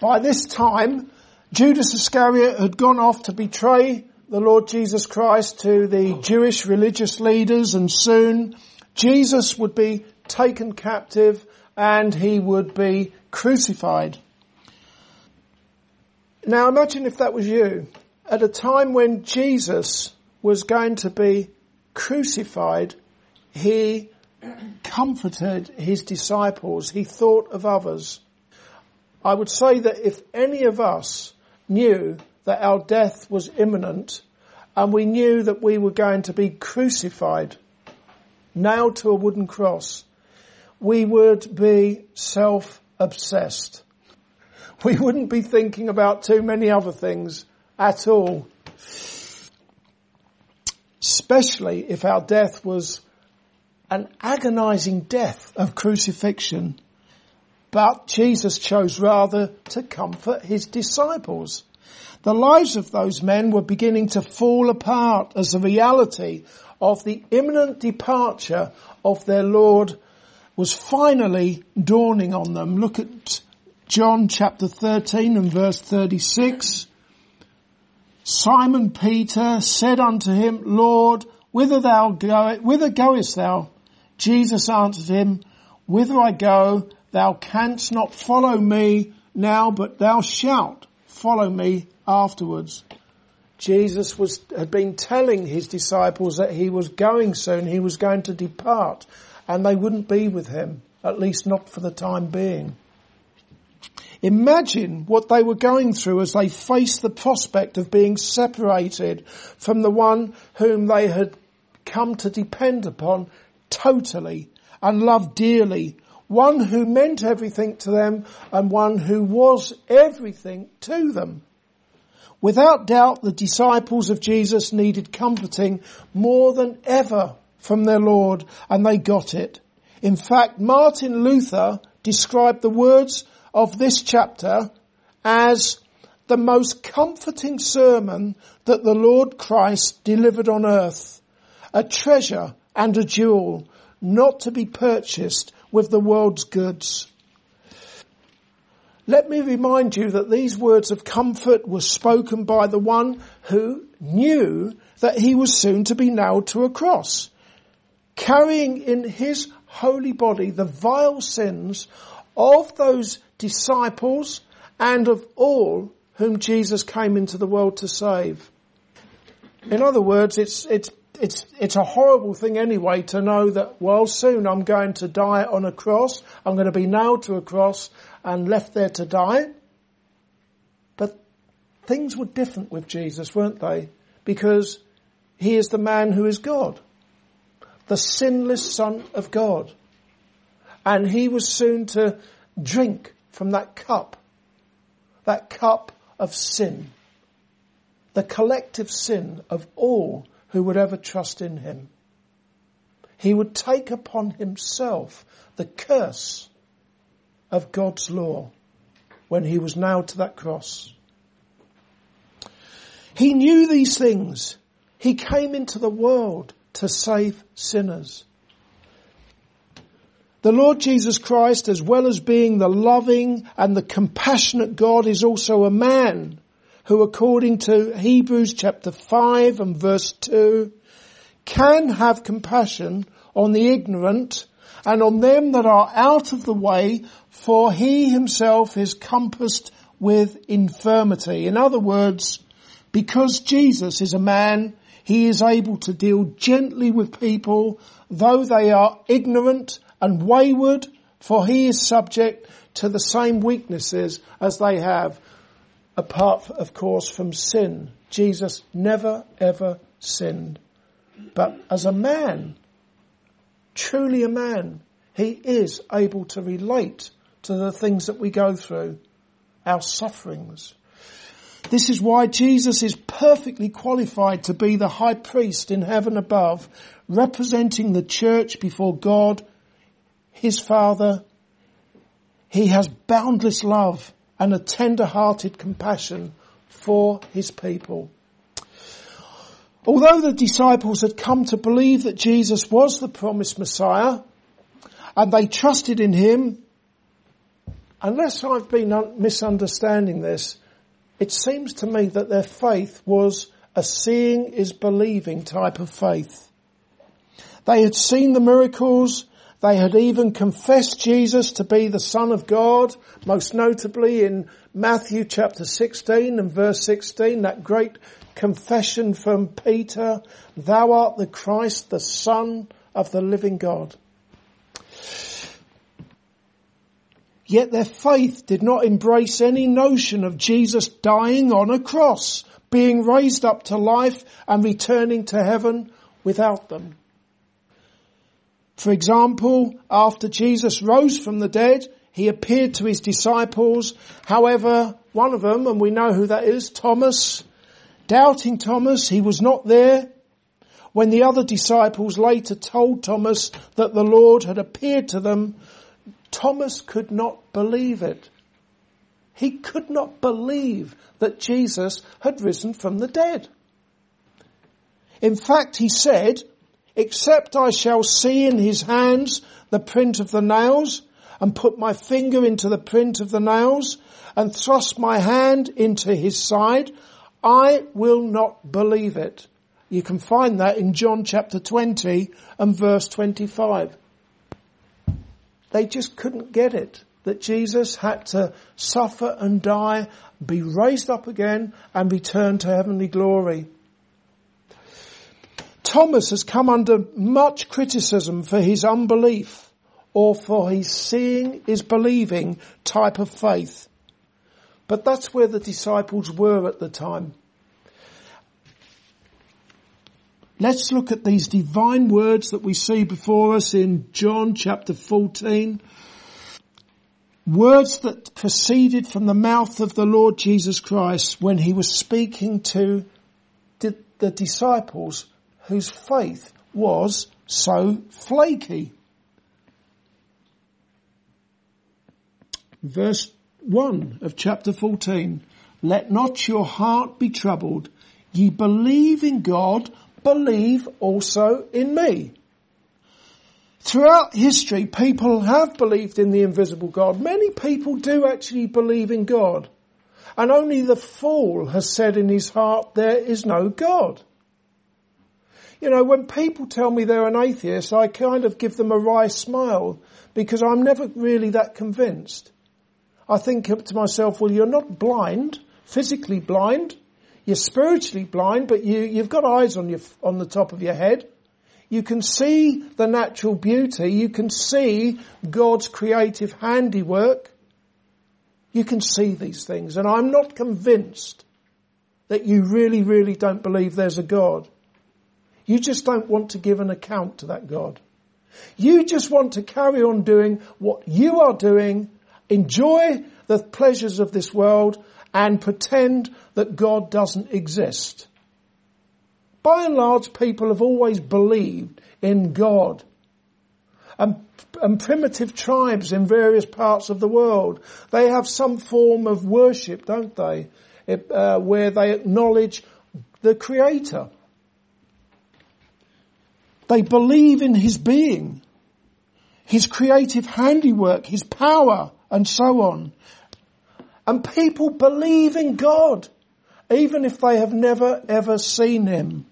By this time, Judas Iscariot had gone off to betray the Lord Jesus Christ to the Jewish religious leaders and soon Jesus would be taken captive and he would be crucified. Now imagine if that was you at a time when Jesus was going to be crucified, he comforted his disciples. He thought of others. I would say that if any of us knew that our death was imminent and we knew that we were going to be crucified, nailed to a wooden cross, we would be self-obsessed. We wouldn't be thinking about too many other things at all. Especially if our death was an agonizing death of crucifixion. But Jesus chose rather to comfort his disciples. The lives of those men were beginning to fall apart as the reality of the imminent departure of their Lord was finally dawning on them. Look at John chapter 13 and verse 36. Simon Peter said unto him, Lord, whither thou go, whither goest thou? Jesus answered him, whither I go, thou canst not follow me now, but thou shalt follow me afterwards. Jesus was, had been telling his disciples that he was going soon, he was going to depart, and they wouldn't be with him, at least not for the time being. Imagine what they were going through as they faced the prospect of being separated from the one whom they had come to depend upon totally and love dearly. One who meant everything to them and one who was everything to them. Without doubt, the disciples of Jesus needed comforting more than ever from their Lord and they got it. In fact, Martin Luther described the words of this chapter as the most comforting sermon that the Lord Christ delivered on earth. A treasure and a jewel not to be purchased with the world's goods. Let me remind you that these words of comfort were spoken by the one who knew that he was soon to be nailed to a cross, carrying in his holy body the vile sins of those disciples and of all whom Jesus came into the world to save. In other words, it's, it's, it's, it's a horrible thing anyway to know that, well, soon I'm going to die on a cross. I'm going to be nailed to a cross and left there to die. But things were different with Jesus, weren't they? Because he is the man who is God. The sinless son of God. And he was soon to drink from that cup, that cup of sin, the collective sin of all who would ever trust in him. He would take upon himself the curse of God's law when he was nailed to that cross. He knew these things. He came into the world to save sinners. The Lord Jesus Christ, as well as being the loving and the compassionate God, is also a man who according to Hebrews chapter 5 and verse 2 can have compassion on the ignorant and on them that are out of the way for he himself is compassed with infirmity. In other words, because Jesus is a man, he is able to deal gently with people though they are ignorant and wayward, for he is subject to the same weaknesses as they have, apart, of course, from sin. Jesus never ever sinned. But as a man, truly a man, he is able to relate to the things that we go through, our sufferings. This is why Jesus is perfectly qualified to be the high priest in heaven above, representing the church before God his father, he has boundless love and a tender-hearted compassion for his people. Although the disciples had come to believe that Jesus was the promised Messiah and they trusted in him, unless I've been misunderstanding this, it seems to me that their faith was a seeing is believing type of faith. They had seen the miracles. They had even confessed Jesus to be the Son of God, most notably in Matthew chapter 16 and verse 16, that great confession from Peter, thou art the Christ, the Son of the living God. Yet their faith did not embrace any notion of Jesus dying on a cross, being raised up to life and returning to heaven without them. For example, after Jesus rose from the dead, he appeared to his disciples. However, one of them, and we know who that is, Thomas, doubting Thomas, he was not there. When the other disciples later told Thomas that the Lord had appeared to them, Thomas could not believe it. He could not believe that Jesus had risen from the dead. In fact, he said, except I shall see in his hands the print of the nails and put my finger into the print of the nails and thrust my hand into his side, I will not believe it. You can find that in John chapter 20 and verse 25. They just couldn't get it that Jesus had to suffer and die, be raised up again and return to heavenly glory. Thomas has come under much criticism for his unbelief or for his seeing is believing type of faith. But that's where the disciples were at the time. Let's look at these divine words that we see before us in John chapter 14. Words that proceeded from the mouth of the Lord Jesus Christ when he was speaking to the disciples whose faith was so flaky. Verse 1 of chapter 14. Let not your heart be troubled. Ye believe in God, believe also in me. Throughout history, people have believed in the invisible God. Many people do actually believe in God. And only the fool has said in his heart, there is no God. You know, when people tell me they're an atheist, I kind of give them a wry smile because I'm never really that convinced. I think to myself, well, you're not blind, physically blind. You're spiritually blind, but you, you've got eyes on your, on the top of your head. You can see the natural beauty. You can see God's creative handiwork. You can see these things. And I'm not convinced that you really, really don't believe there's a God. You just don't want to give an account to that God. You just want to carry on doing what you are doing, enjoy the pleasures of this world, and pretend that God doesn't exist. By and large, people have always believed in God. And, and, primitive tribes in various parts of the world, they have some form of worship, don't they? It, uh, where they acknowledge the Creator. They believe in His being, His creative handiwork, His power, and so on. And people believe in God, even if they have never ever seen Him.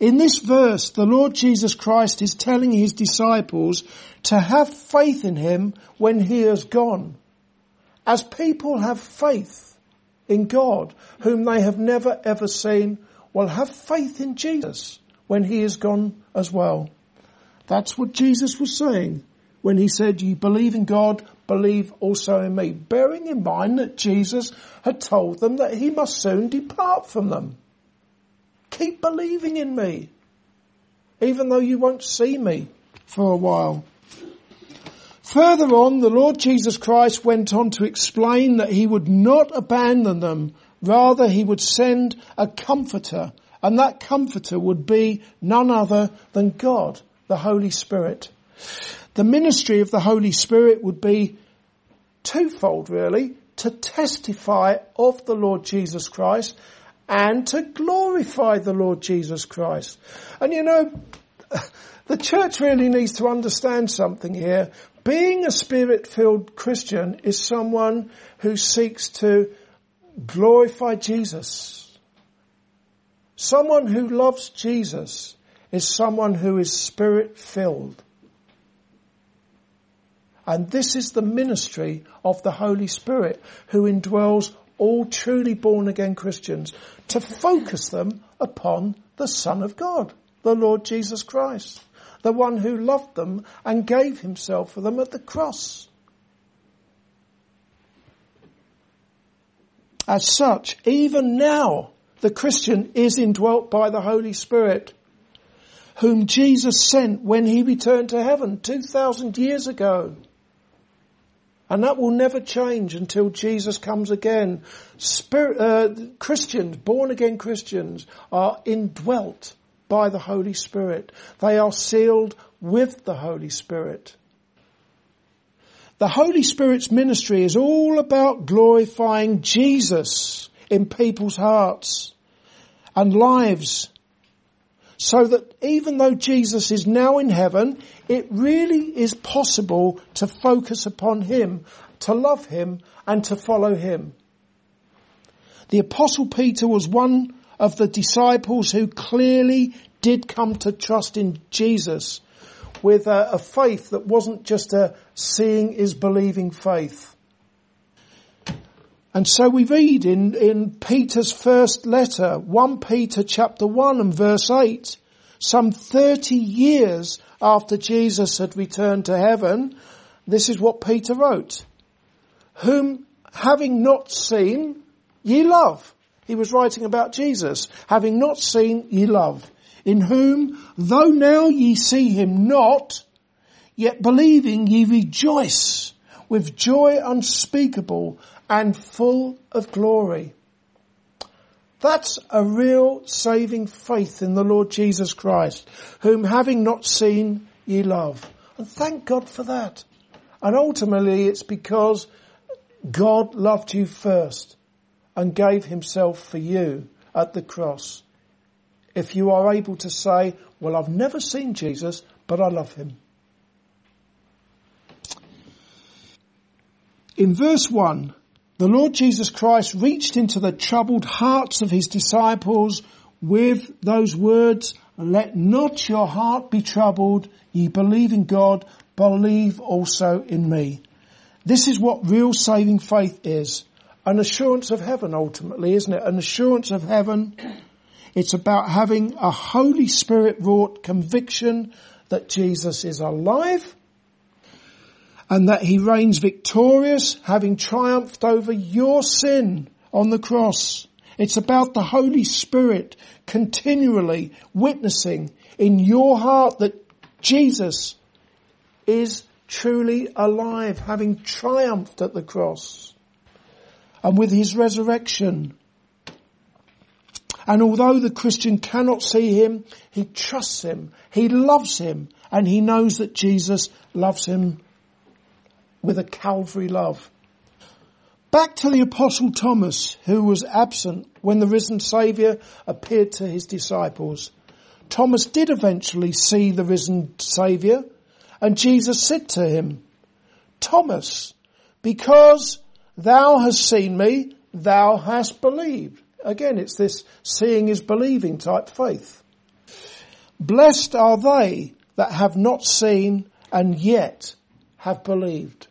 In this verse, the Lord Jesus Christ is telling His disciples to have faith in Him when He has gone. As people have faith in God, whom they have never ever seen, well have faith in Jesus when He is gone as well. That's what Jesus was saying when He said, you believe in God, believe also in me, bearing in mind that Jesus had told them that he must soon depart from them. Keep believing in me, even though you won't see me for a while. Further on, the Lord Jesus Christ went on to explain that he would not abandon them, rather he would send a comforter, and that comforter would be none other than God, the Holy Spirit. The ministry of the Holy Spirit would be twofold really, to testify of the Lord Jesus Christ and to glorify the Lord Jesus Christ. And you know, the church really needs to understand something here. Being a spirit-filled Christian is someone who seeks to glorify Jesus. Someone who loves Jesus is someone who is spirit-filled. And this is the ministry of the Holy Spirit who indwells all truly born again Christians to focus them upon the Son of God, the Lord Jesus Christ, the one who loved them and gave himself for them at the cross. As such, even now, the Christian is indwelt by the Holy Spirit, whom Jesus sent when he returned to heaven 2,000 years ago. And that will never change until Jesus comes again. Spirit, uh, Christians, born again Christians, are indwelt by the Holy Spirit. They are sealed with the Holy Spirit. The Holy Spirit's ministry is all about glorifying Jesus in people's hearts and lives so that even though Jesus is now in heaven, it really is possible to focus upon Him, to love Him and to follow Him. The apostle Peter was one of the disciples who clearly did come to trust in Jesus with a, a faith that wasn't just a seeing is believing faith. And so we read in, in Peter's first letter, 1 Peter chapter 1 and verse 8, some 30 years after Jesus had returned to heaven, this is what Peter wrote. Whom having not seen, ye love. He was writing about Jesus. Having not seen, ye love. In whom, though now ye see him not, yet believing ye rejoice with joy unspeakable and full of glory. That's a real saving faith in the Lord Jesus Christ, whom having not seen ye love. And thank God for that. And ultimately it's because God loved you first and gave himself for you at the cross. If you are able to say, well, I've never seen Jesus, but I love him. In verse 1, the Lord Jesus Christ reached into the troubled hearts of his disciples with those words, let not your heart be troubled. Ye believe in God, believe also in me. This is what real saving faith is. An assurance of heaven ultimately, isn't it? An assurance of heaven. It's about having a Holy Spirit wrought conviction that Jesus is alive and that he reigns victorious, having triumphed over your sin on the cross. It's about the Holy Spirit continually witnessing in your heart that Jesus is truly alive, having triumphed at the cross and with his resurrection. And although the Christian cannot see him, he trusts him, he loves him, and he knows that Jesus loves him with a Calvary love. Back to the apostle Thomas, who was absent when the risen saviour appeared to his disciples. Thomas did eventually see the risen saviour and Jesus said to him, Thomas, because thou hast seen me, thou hast believed. Again, it's this seeing is believing type faith. Blessed are they that have not seen and yet have believed.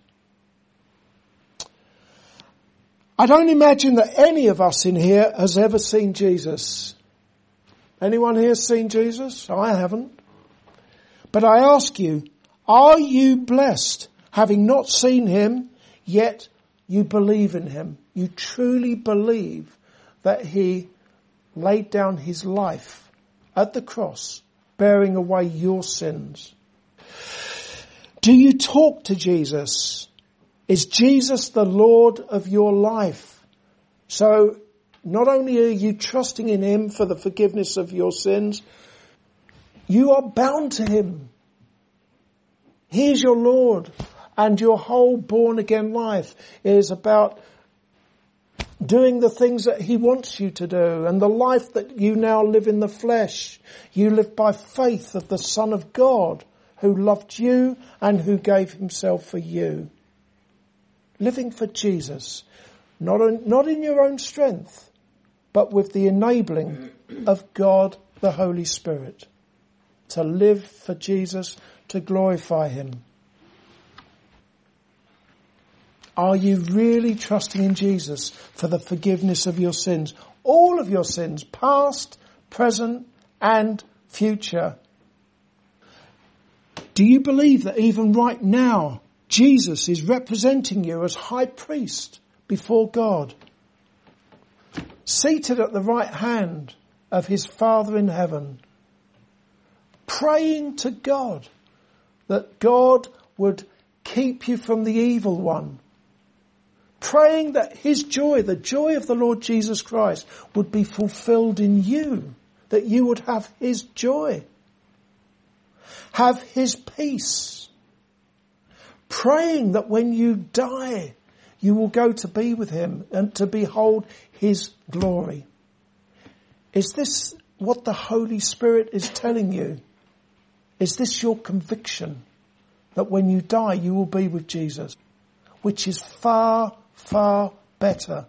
I don't imagine that any of us in here has ever seen Jesus. Anyone here seen Jesus? I haven't. But I ask you, are you blessed having not seen him, yet you believe in him? You truly believe that he laid down his life at the cross, bearing away your sins. Do you talk to Jesus? Is Jesus the Lord of your life? So not only are you trusting in Him for the forgiveness of your sins, you are bound to Him. He is your Lord and your whole born again life is about doing the things that He wants you to do and the life that you now live in the flesh. You live by faith of the Son of God who loved you and who gave himself for you. Living for Jesus, not in, not in your own strength, but with the enabling of God the Holy Spirit. To live for Jesus, to glorify Him. Are you really trusting in Jesus for the forgiveness of your sins? All of your sins, past, present, and future. Do you believe that even right now, Jesus is representing you as high priest before God? Seated at the right hand of his Father in heaven, praying to God that God would keep you from the evil one praying that his joy, the joy of the Lord Jesus Christ, would be fulfilled in you, that you would have his joy, have his peace, praying that when you die, you will go to be with him and to behold his glory. Is this what the Holy Spirit is telling you? Is this your conviction that when you die you will be with Jesus? Which is far far better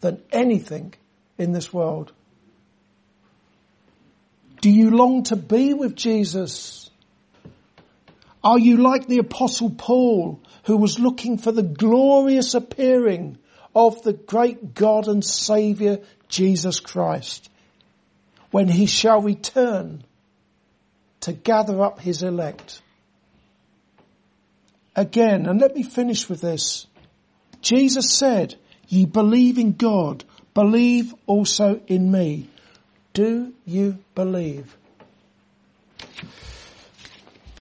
than anything in this world. Do you long to be with Jesus? Are you like the apostle Paul who was looking for the glorious appearing of the great God and Saviour Jesus Christ when he shall return to gather up his elect? Again, and let me finish with this. Jesus said, ye believe in God, believe also in me. Do you believe?